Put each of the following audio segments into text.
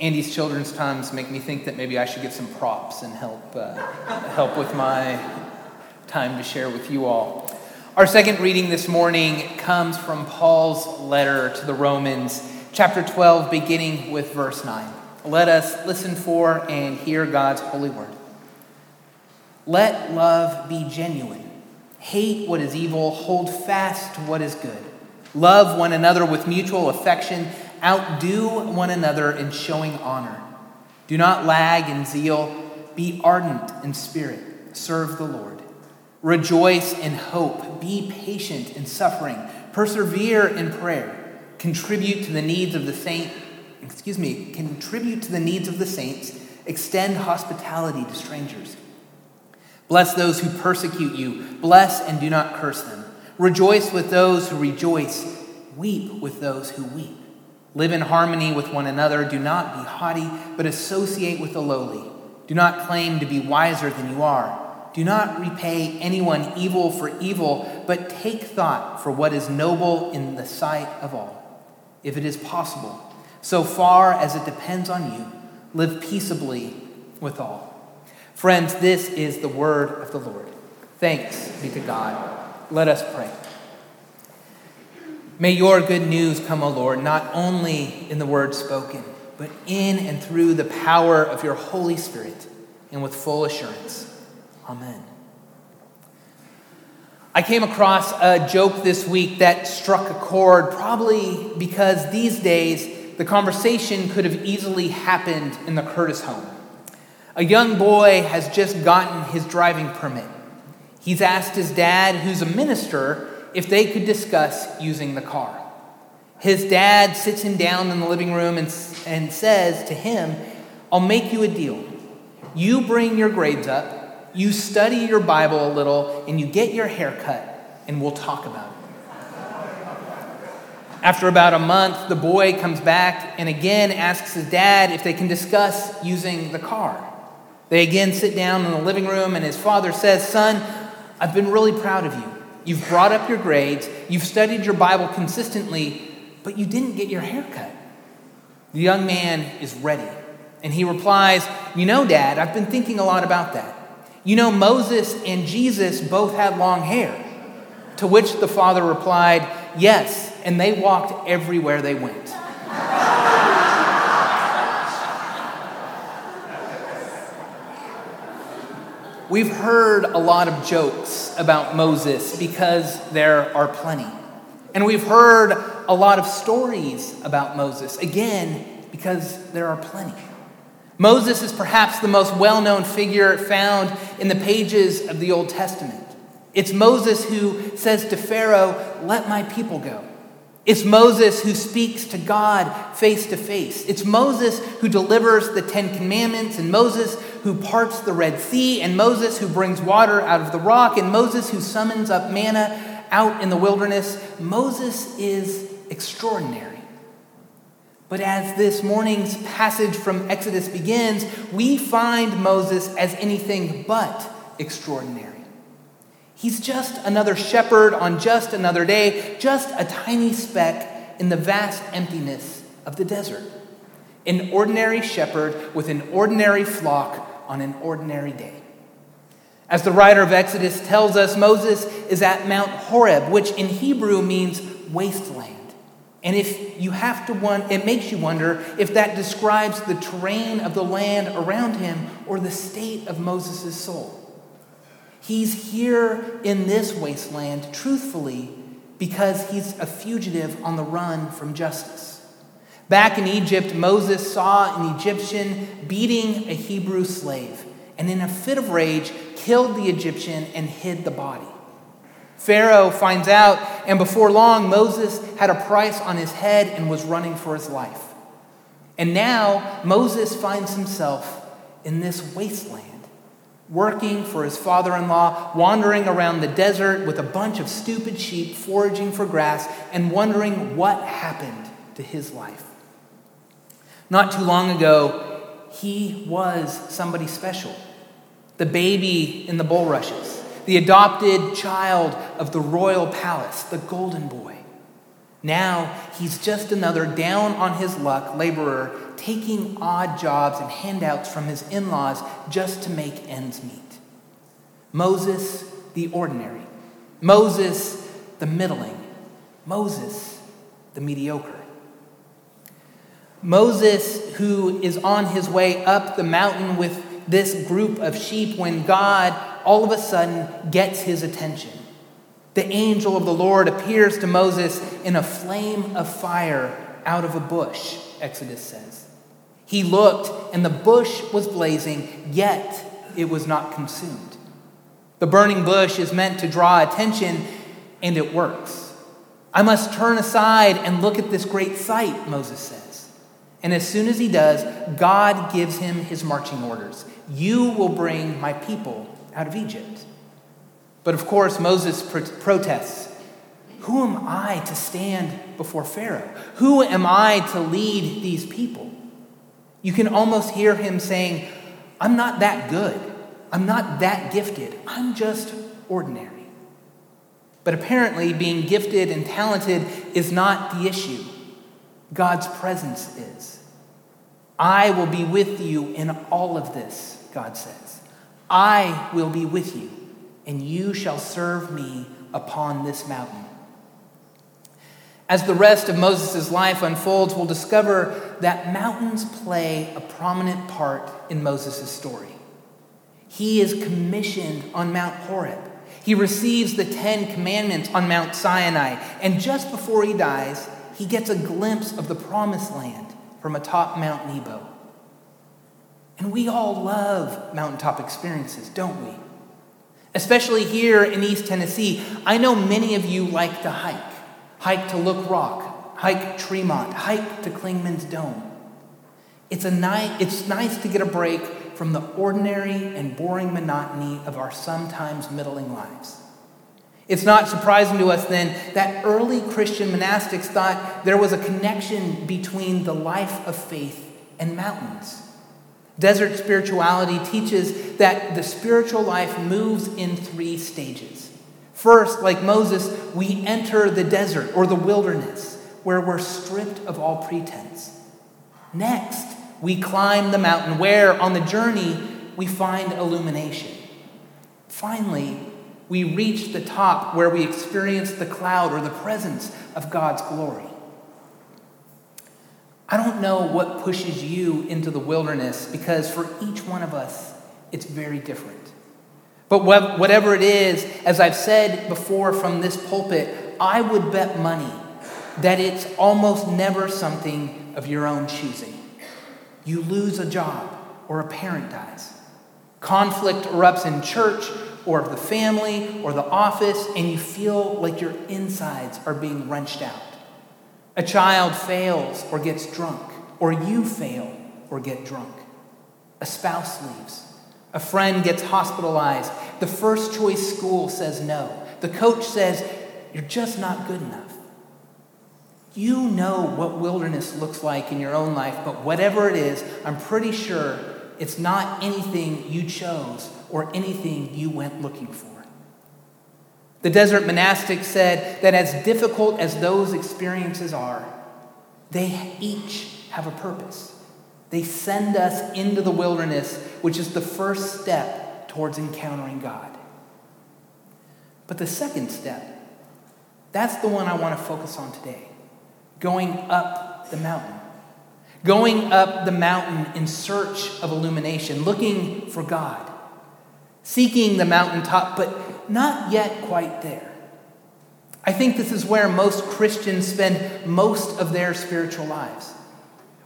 Andy's children's times make me think that maybe I should get some props and help, uh, help with my time to share with you all. Our second reading this morning comes from Paul's letter to the Romans, chapter 12, beginning with verse 9. Let us listen for and hear God's holy word. Let love be genuine. Hate what is evil, hold fast to what is good. Love one another with mutual affection outdo one another in showing honor. Do not lag in zeal, be ardent in spirit, serve the Lord. Rejoice in hope, be patient in suffering, persevere in prayer, contribute to the needs of the saint, excuse me, contribute to the needs of the saints, extend hospitality to strangers. Bless those who persecute you, bless and do not curse them. Rejoice with those who rejoice, weep with those who weep. Live in harmony with one another. Do not be haughty, but associate with the lowly. Do not claim to be wiser than you are. Do not repay anyone evil for evil, but take thought for what is noble in the sight of all. If it is possible, so far as it depends on you, live peaceably with all. Friends, this is the word of the Lord. Thanks be to God. Let us pray. May your good news come, O Lord, not only in the word spoken, but in and through the power of your Holy Spirit and with full assurance. Amen. I came across a joke this week that struck a chord, probably because these days the conversation could have easily happened in the Curtis home. A young boy has just gotten his driving permit. He's asked his dad, who's a minister, if they could discuss using the car. His dad sits him down in the living room and, and says to him, I'll make you a deal. You bring your grades up, you study your Bible a little, and you get your hair cut, and we'll talk about it. After about a month, the boy comes back and again asks his dad if they can discuss using the car. They again sit down in the living room, and his father says, Son, I've been really proud of you. You've brought up your grades, you've studied your Bible consistently, but you didn't get your hair cut. The young man is ready. And he replies, You know, Dad, I've been thinking a lot about that. You know, Moses and Jesus both had long hair. To which the father replied, Yes, and they walked everywhere they went. We've heard a lot of jokes about Moses because there are plenty. And we've heard a lot of stories about Moses, again, because there are plenty. Moses is perhaps the most well known figure found in the pages of the Old Testament. It's Moses who says to Pharaoh, Let my people go. It's Moses who speaks to God face to face. It's Moses who delivers the Ten Commandments, and Moses who parts the Red Sea, and Moses who brings water out of the rock, and Moses who summons up manna out in the wilderness. Moses is extraordinary. But as this morning's passage from Exodus begins, we find Moses as anything but extraordinary. He's just another shepherd on just another day, just a tiny speck in the vast emptiness of the desert. An ordinary shepherd with an ordinary flock on an ordinary day. As the writer of Exodus tells us, Moses is at Mount Horeb, which in Hebrew means wasteland. And if you have to it makes you wonder if that describes the terrain of the land around him or the state of Moses' soul. He's here in this wasteland, truthfully, because he's a fugitive on the run from justice. Back in Egypt, Moses saw an Egyptian beating a Hebrew slave, and in a fit of rage, killed the Egyptian and hid the body. Pharaoh finds out, and before long, Moses had a price on his head and was running for his life. And now, Moses finds himself in this wasteland, working for his father in law, wandering around the desert with a bunch of stupid sheep foraging for grass, and wondering what happened to his life. Not too long ago, he was somebody special. The baby in the bulrushes, the adopted child of the royal palace, the golden boy. Now he's just another down on his luck laborer taking odd jobs and handouts from his in laws just to make ends meet. Moses, the ordinary. Moses, the middling. Moses, the mediocre. Moses, who is on his way up the mountain with this group of sheep, when God all of a sudden gets his attention. The angel of the Lord appears to Moses in a flame of fire out of a bush, Exodus says. He looked, and the bush was blazing, yet it was not consumed. The burning bush is meant to draw attention, and it works. I must turn aside and look at this great sight, Moses says. And as soon as he does, God gives him his marching orders You will bring my people out of Egypt. But of course, Moses protests Who am I to stand before Pharaoh? Who am I to lead these people? You can almost hear him saying, I'm not that good. I'm not that gifted. I'm just ordinary. But apparently, being gifted and talented is not the issue. God's presence is. I will be with you in all of this, God says. I will be with you and you shall serve me upon this mountain. As the rest of Moses' life unfolds, we'll discover that mountains play a prominent part in Moses' story. He is commissioned on Mount Horeb. He receives the Ten Commandments on Mount Sinai, and just before he dies, he gets a glimpse of the promised land from atop Mount Nebo. And we all love mountaintop experiences, don't we? Especially here in East Tennessee, I know many of you like to hike. Hike to Look Rock, hike Tremont, hike to Clingman's Dome. It's, a ni- it's nice to get a break from the ordinary and boring monotony of our sometimes middling lives. It's not surprising to us then that early Christian monastics thought there was a connection between the life of faith and mountains. Desert spirituality teaches that the spiritual life moves in three stages. First, like Moses, we enter the desert or the wilderness where we're stripped of all pretense. Next, we climb the mountain where, on the journey, we find illumination. Finally, we reach the top where we experience the cloud or the presence of God's glory. I don't know what pushes you into the wilderness because for each one of us, it's very different. But whatever it is, as I've said before from this pulpit, I would bet money that it's almost never something of your own choosing. You lose a job or a parent dies. Conflict erupts in church or of the family or the office, and you feel like your insides are being wrenched out. A child fails or gets drunk, or you fail or get drunk. A spouse leaves. A friend gets hospitalized. The first choice school says no. The coach says, You're just not good enough. You know what wilderness looks like in your own life, but whatever it is, I'm pretty sure it's not anything you chose or anything you went looking for. The desert monastic said that as difficult as those experiences are, they each have a purpose. They send us into the wilderness, which is the first step towards encountering God. But the second step, that's the one I want to focus on today going up the mountain. Going up the mountain in search of illumination, looking for God, seeking the mountaintop, but not yet quite there. I think this is where most Christians spend most of their spiritual lives.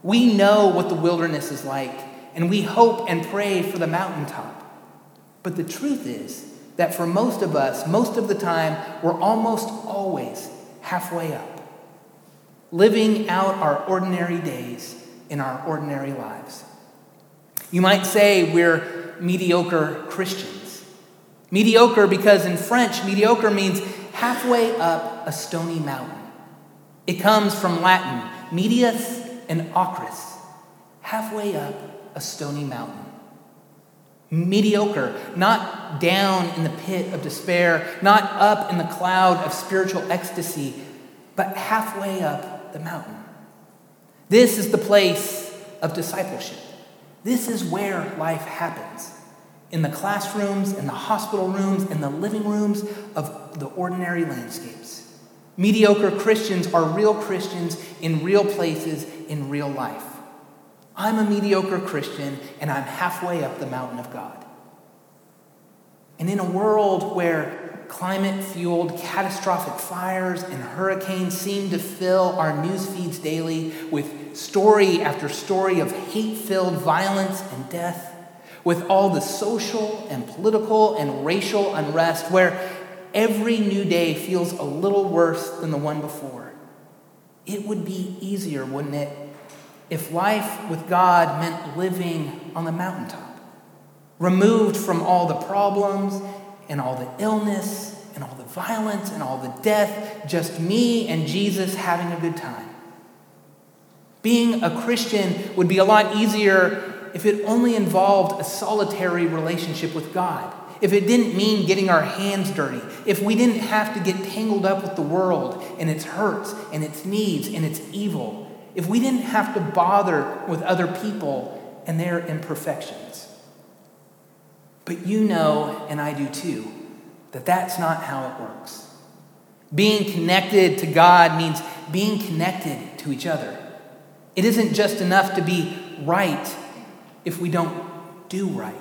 We know what the wilderness is like, and we hope and pray for the mountaintop. But the truth is that for most of us, most of the time, we're almost always halfway up, living out our ordinary days in our ordinary lives. You might say we're mediocre Christians. Mediocre because in French, mediocre means halfway up a stony mountain. It comes from Latin, medius and acris, halfway up a stony mountain. Mediocre, not down in the pit of despair, not up in the cloud of spiritual ecstasy, but halfway up the mountain. This is the place of discipleship. This is where life happens in the classrooms, in the hospital rooms, in the living rooms of the ordinary landscapes. Mediocre Christians are real Christians in real places in real life. I'm a mediocre Christian and I'm halfway up the mountain of God. And in a world where climate fueled catastrophic fires and hurricanes seem to fill our news feeds daily with story after story of hate filled violence and death, with all the social and political and racial unrest, where every new day feels a little worse than the one before. It would be easier, wouldn't it, if life with God meant living on the mountaintop, removed from all the problems and all the illness and all the violence and all the death, just me and Jesus having a good time. Being a Christian would be a lot easier if it only involved a solitary relationship with God. If it didn't mean getting our hands dirty, if we didn't have to get tangled up with the world and its hurts and its needs and its evil, if we didn't have to bother with other people and their imperfections. But you know, and I do too, that that's not how it works. Being connected to God means being connected to each other. It isn't just enough to be right if we don't do right.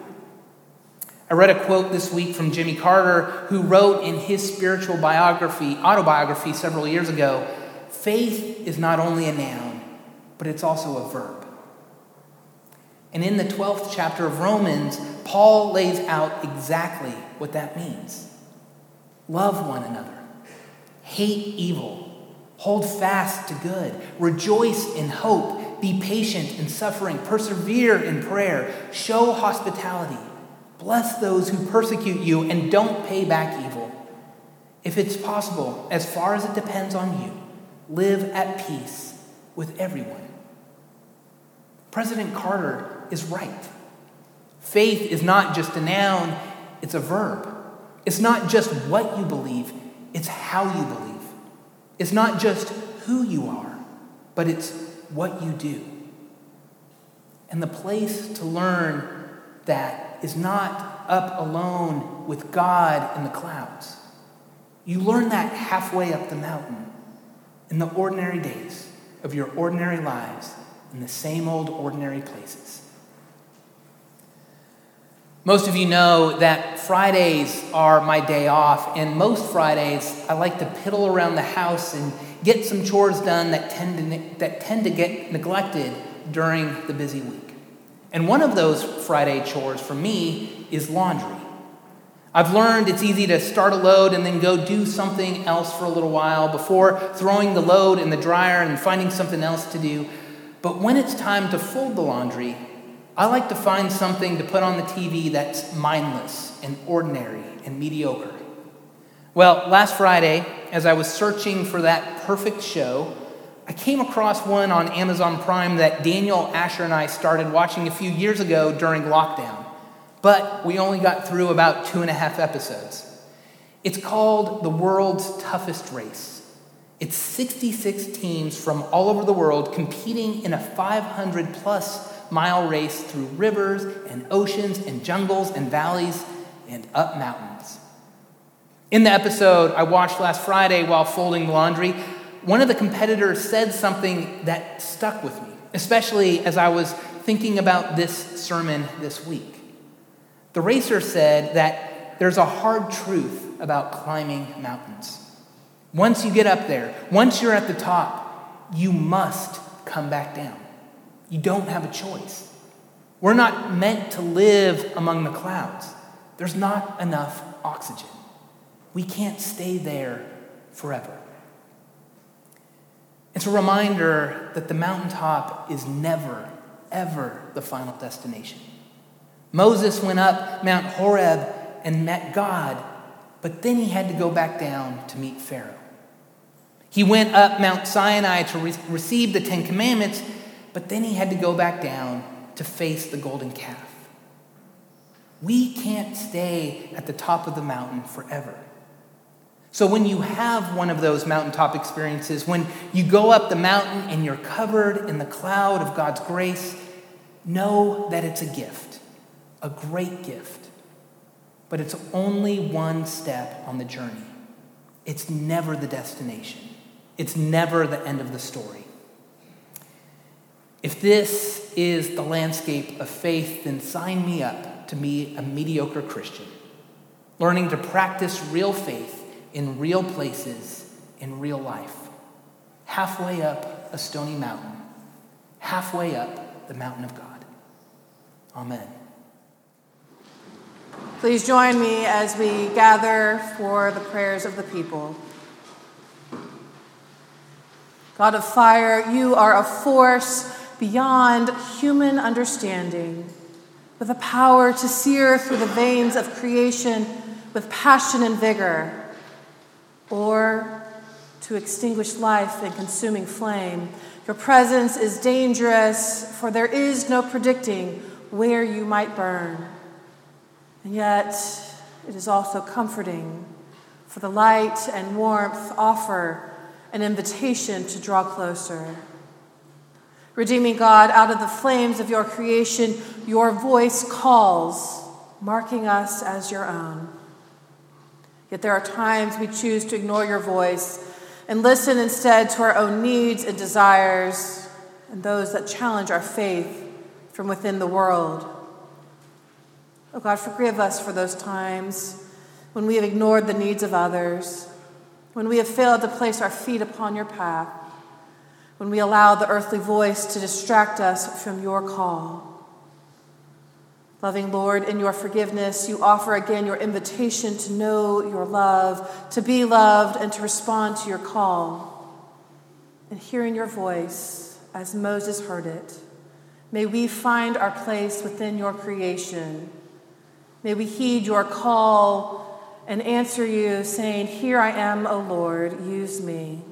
I read a quote this week from Jimmy Carter, who wrote in his spiritual biography, autobiography several years ago faith is not only a noun, but it's also a verb. And in the 12th chapter of Romans, Paul lays out exactly what that means. Love one another, hate evil, hold fast to good, rejoice in hope, be patient in suffering, persevere in prayer, show hospitality, bless those who persecute you, and don't pay back evil. If it's possible, as far as it depends on you, live at peace with everyone. President Carter is right. Faith is not just a noun, it's a verb. It's not just what you believe, it's how you believe. It's not just who you are, but it's what you do. And the place to learn that is not up alone with God in the clouds. You learn that halfway up the mountain in the ordinary days of your ordinary lives in the same old ordinary places. Most of you know that Fridays are my day off, and most Fridays I like to piddle around the house and get some chores done that tend to, that tend to get neglected during the busy week. And one of those Friday chores for me is laundry. I've learned it's easy to start a load and then go do something else for a little while before throwing the load in the dryer and finding something else to do. But when it's time to fold the laundry, I like to find something to put on the TV that's mindless and ordinary and mediocre. Well, last Friday, as I was searching for that perfect show, I came across one on Amazon Prime that Daniel Asher and I started watching a few years ago during lockdown, but we only got through about two and a half episodes. It's called The World's Toughest Race. It's 66 teams from all over the world competing in a 500 plus mile race through rivers and oceans and jungles and valleys and up mountains. In the episode I watched last Friday while folding laundry, one of the competitors said something that stuck with me, especially as I was thinking about this sermon this week. The racer said that there's a hard truth about climbing mountains. Once you get up there, once you're at the top, you must come back down. You don't have a choice. We're not meant to live among the clouds. There's not enough oxygen. We can't stay there forever. It's a reminder that the mountaintop is never, ever the final destination. Moses went up Mount Horeb and met God, but then he had to go back down to meet Pharaoh. He went up Mount Sinai to re- receive the Ten Commandments, but then he had to go back down to face the golden calf. We can't stay at the top of the mountain forever. So when you have one of those mountaintop experiences, when you go up the mountain and you're covered in the cloud of God's grace, know that it's a gift, a great gift. But it's only one step on the journey. It's never the destination. It's never the end of the story. If this is the landscape of faith, then sign me up to be a mediocre Christian, learning to practice real faith in real places in real life. Halfway up a stony mountain, halfway up the mountain of God. Amen. Please join me as we gather for the prayers of the people. God of fire, you are a force beyond human understanding, with a power to sear through the veins of creation with passion and vigor, or to extinguish life in consuming flame. Your presence is dangerous, for there is no predicting where you might burn. And yet, it is also comforting, for the light and warmth offer an invitation to draw closer. Redeeming God, out of the flames of your creation, your voice calls, marking us as your own. Yet there are times we choose to ignore your voice and listen instead to our own needs and desires and those that challenge our faith from within the world. Oh God, forgive us for those times when we have ignored the needs of others when we have failed to place our feet upon your path, when we allow the earthly voice to distract us from your call. Loving Lord, in your forgiveness, you offer again your invitation to know your love, to be loved, and to respond to your call. And hearing your voice as Moses heard it, may we find our place within your creation. May we heed your call and answer you, saying, Here I am, O Lord, use me.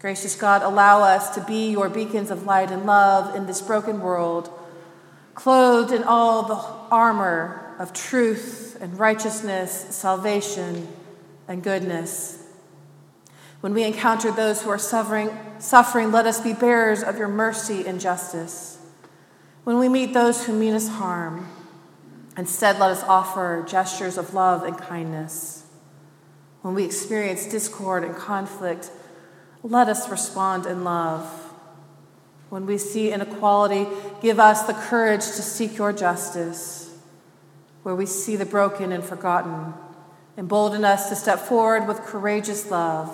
Gracious God, allow us to be your beacons of light and love in this broken world, clothed in all the armor of truth and righteousness, salvation and goodness. When we encounter those who are suffering, suffering, let us be bearers of your mercy and justice. When we meet those who mean us harm, Instead, let us offer gestures of love and kindness. When we experience discord and conflict, let us respond in love. When we see inequality, give us the courage to seek your justice. Where we see the broken and forgotten, embolden us to step forward with courageous love.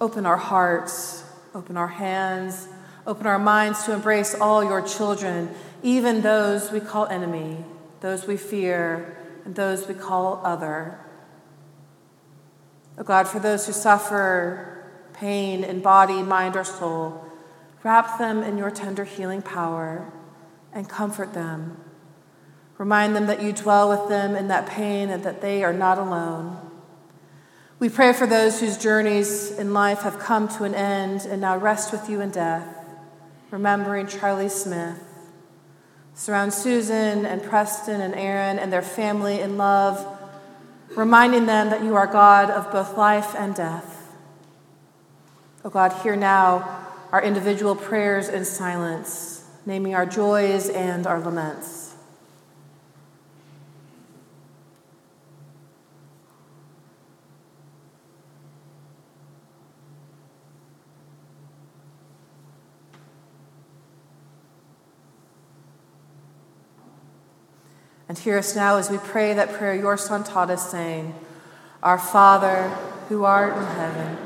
Open our hearts, open our hands, open our minds to embrace all your children, even those we call enemy those we fear, and those we call other. Oh God, for those who suffer pain in body, mind, or soul, wrap them in your tender healing power and comfort them. Remind them that you dwell with them in that pain and that they are not alone. We pray for those whose journeys in life have come to an end and now rest with you in death, remembering Charlie Smith Surround Susan and Preston and Aaron and their family in love, reminding them that you are God of both life and death. Oh God, hear now our individual prayers in silence, naming our joys and our laments. And hear us now as we pray that prayer your Son taught us, saying, Our Father, who art in heaven,